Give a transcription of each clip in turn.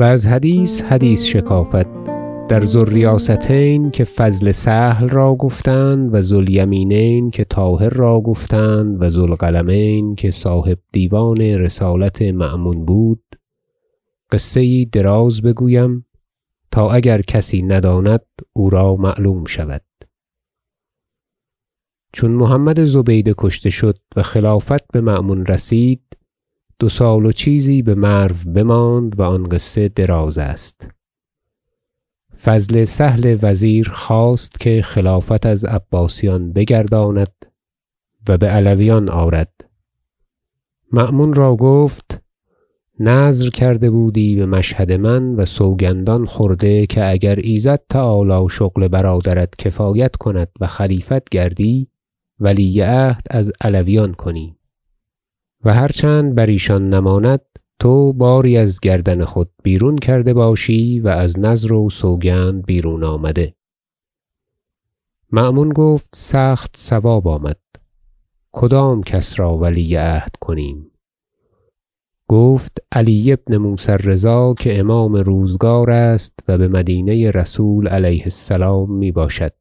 و از حدیث حدیث شکافد در ذو الریاستین که فضل سهل را گفتند و ذو الیمینین که طاهر را گفتند و ذو القلمین که صاحب دیوان رسالت مأمون بود. قصه یی دراز بگویم تا اگر کسی نداند او را معلوم شود. چون محمد زبیده کشته شد و خلافت بمأمون رسید دو سال و چیزی بمرو بماند و آن قصه دراز است. فضل سهل وزیر خواست که خلافت از عباسیان بگرداند و بعلویان آرد. مأمون را گفت نذر کرده بودی بمشهد من و سوگندان خورده که اگر ایزد تعالی شغل برادرت کفایت کند و خلیفت گردی ولی عهد از علویان کنی. و هر چند بر ایشان نماند تو باری از گردن خود بیرون کرده باشی و از نذر و سوگند بیرون آمده. مأمون گفت سخت صواب آمد. کدام کس را ولی عهد کنیم؟ گفت علی بن موسی الرضا که امام روزگار است و بمدینه رسول علیه السلام می باشد.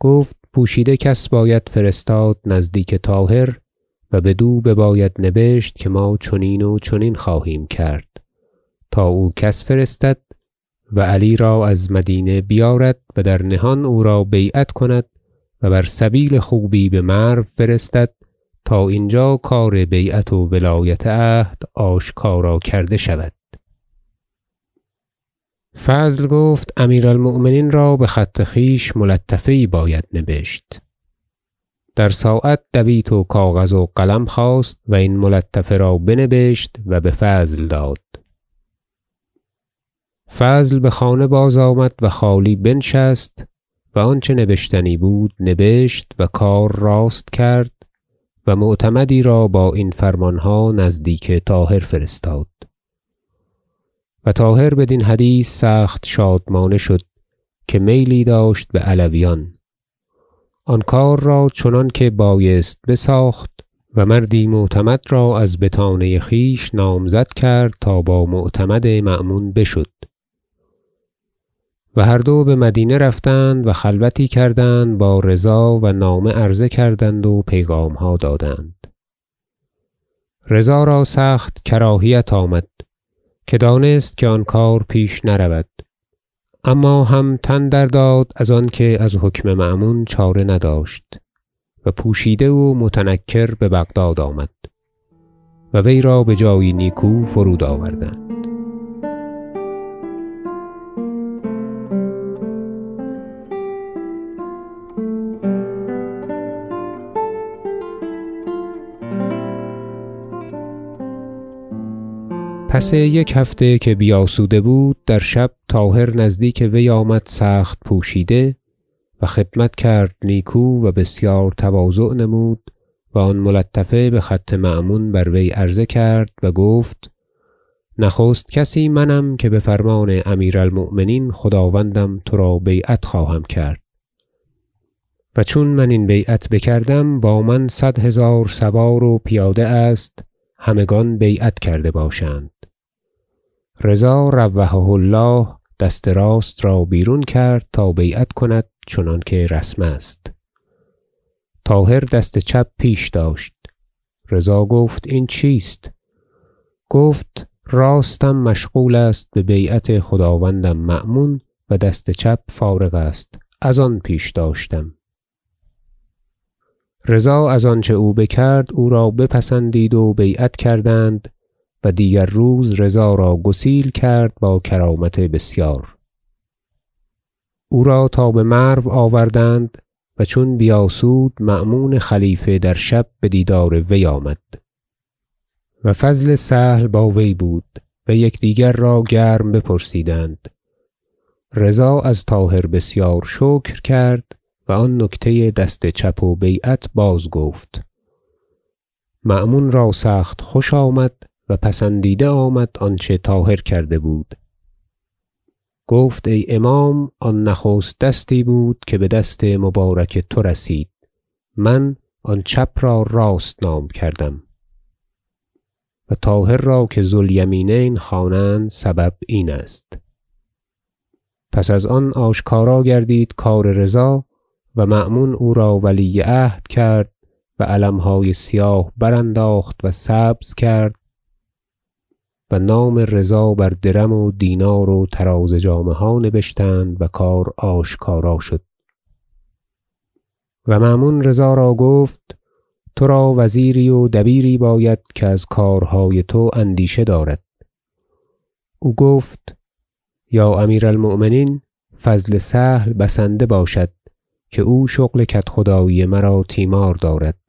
گفت پوشیده کس باید فرستاد نزدیک طاهر و بدو بباید نبشت که ما چنین و چنین خواهیم کرد. تا او کس فرستد و علی را از مدینه بیارد و در نهان او را بیعت کند و بر سبیل خوبی بمرو فرستد تا اینجا کار بیعت و ولایت عهد آشکارا کرده شود. فضل گفت امیر المؤمنین را بخط خویش ملطفه یی باید نبشت. در ساعت دویت و کاغذ و قلم خواست و این ملطفه را بنبشت و بفضل داد. فضل بخانه بازآمد و خالی بنشست و آنچه نبشتنی بود نبشت و کار راست کرد و معتمدی را با این فرمانها نزدیک طاهر فرستاد. و طاهر بدین حدیث سخت شادمانه شد که میلی داشت بعلویان آن کار را چنانکه بایست بساخت و مردی معتمد را از بطانه خویش نامزد کرد تا با معتمد مأمون بشد. و هر دو بمدینه رفتند و خلوتی کردند با رضا و نامه عرضه کردند و پیغامها دادند. رضا را سخت کراهیت آمد که دانست که آن کار پیش نرود. اما هم تن درداد از آنکه از حکم مأمون چاره نداشت و پوشیده و متنکر ببغداد آمد و وی را بجایی نیکو فرود آوردند. پس یک هفته که بیاسوده بود در شب طاهر نزدیک وی آمد سخت پوشیده و خدمت کرد نیکو و بسیار تواضع نمود و آن ملطفه بخط مأمون بر وی عرضه کرد و گفت نخست کسی منم که بفرمان امیر المؤمنین خداوندم ترا بیعت خواهم کرد. و چون من این بیعت بکردم با من صد هزار سوار و پیاده است همگان بیعت کرده باشند. رضا روحه الله دست راست را بیرون کرد تا بیعت کند چنانکه رسم است. طاهر دست چپ پیش داشت. رضا گفت این چیست؟ گفت راستم مشغول است ببیعت خداوندم مأمون و دست چپ فارغ است. از آن پیش داشتم. رضا از آنچه او بکرد او را بپسندید و بیعت کردند و دیگر روز رضا را گسیل کرد با کرامت بسیار. او را تا بمرو آوردند و چون بیاسود مأمون خلیفه در شب بدیدار وی آمد. و فضل سهل با وی بود و یکدیگر را گرم بپرسیدند. رضا از طاهر بسیار شکر کرد و آن نکته دست چپ و بیعت بازگفت. مأمون را سخت خوش آمد و پسندیده آمد آنچه طاهر کرده بود. گفت ای امام آن نخست دستی بود که بدست مبارک تو رسید. من آن چپ را راست نام کردم. و طاهر را که ذو الیمینین خوانند سبب این است. پس از آن آشکارا گردید کار رضا و مأمون او را ولی عهد کرد و علمهای سیاه برانداخت و سبز کرد و نام رضا بر درم و دینار و طراز جامه ها نبشتند و کار آشکارا شد. و مأمون رضا را گفت ترا وزیری و دبیری باید که از کارهای تو اندیشه دارد. او گفت یا امیر المؤمنین فضل سهل بسنده باشد که او شغل کدخدایی مرا تیمار دارد.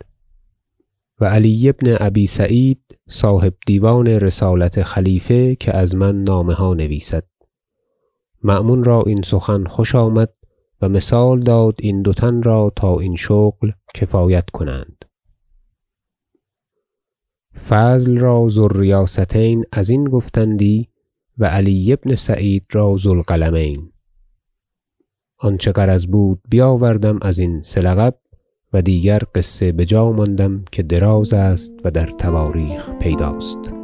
و علی بن ابی سعید صاحب دیوان رسالت خلیفه که از من نامه ها نویسد. مأمون را این سخن خوش آمد و مثال داد این دو تن را تا این شغل کفایت کنند. فضل را ذو الریاستین ازین گفتندی و علی بن سعید را ذو القلمین آنچه غرض بود بیاوردم ازین سه لقب و دیگر قصه بجا ماندم که دراز است و در تواریخ پیداست.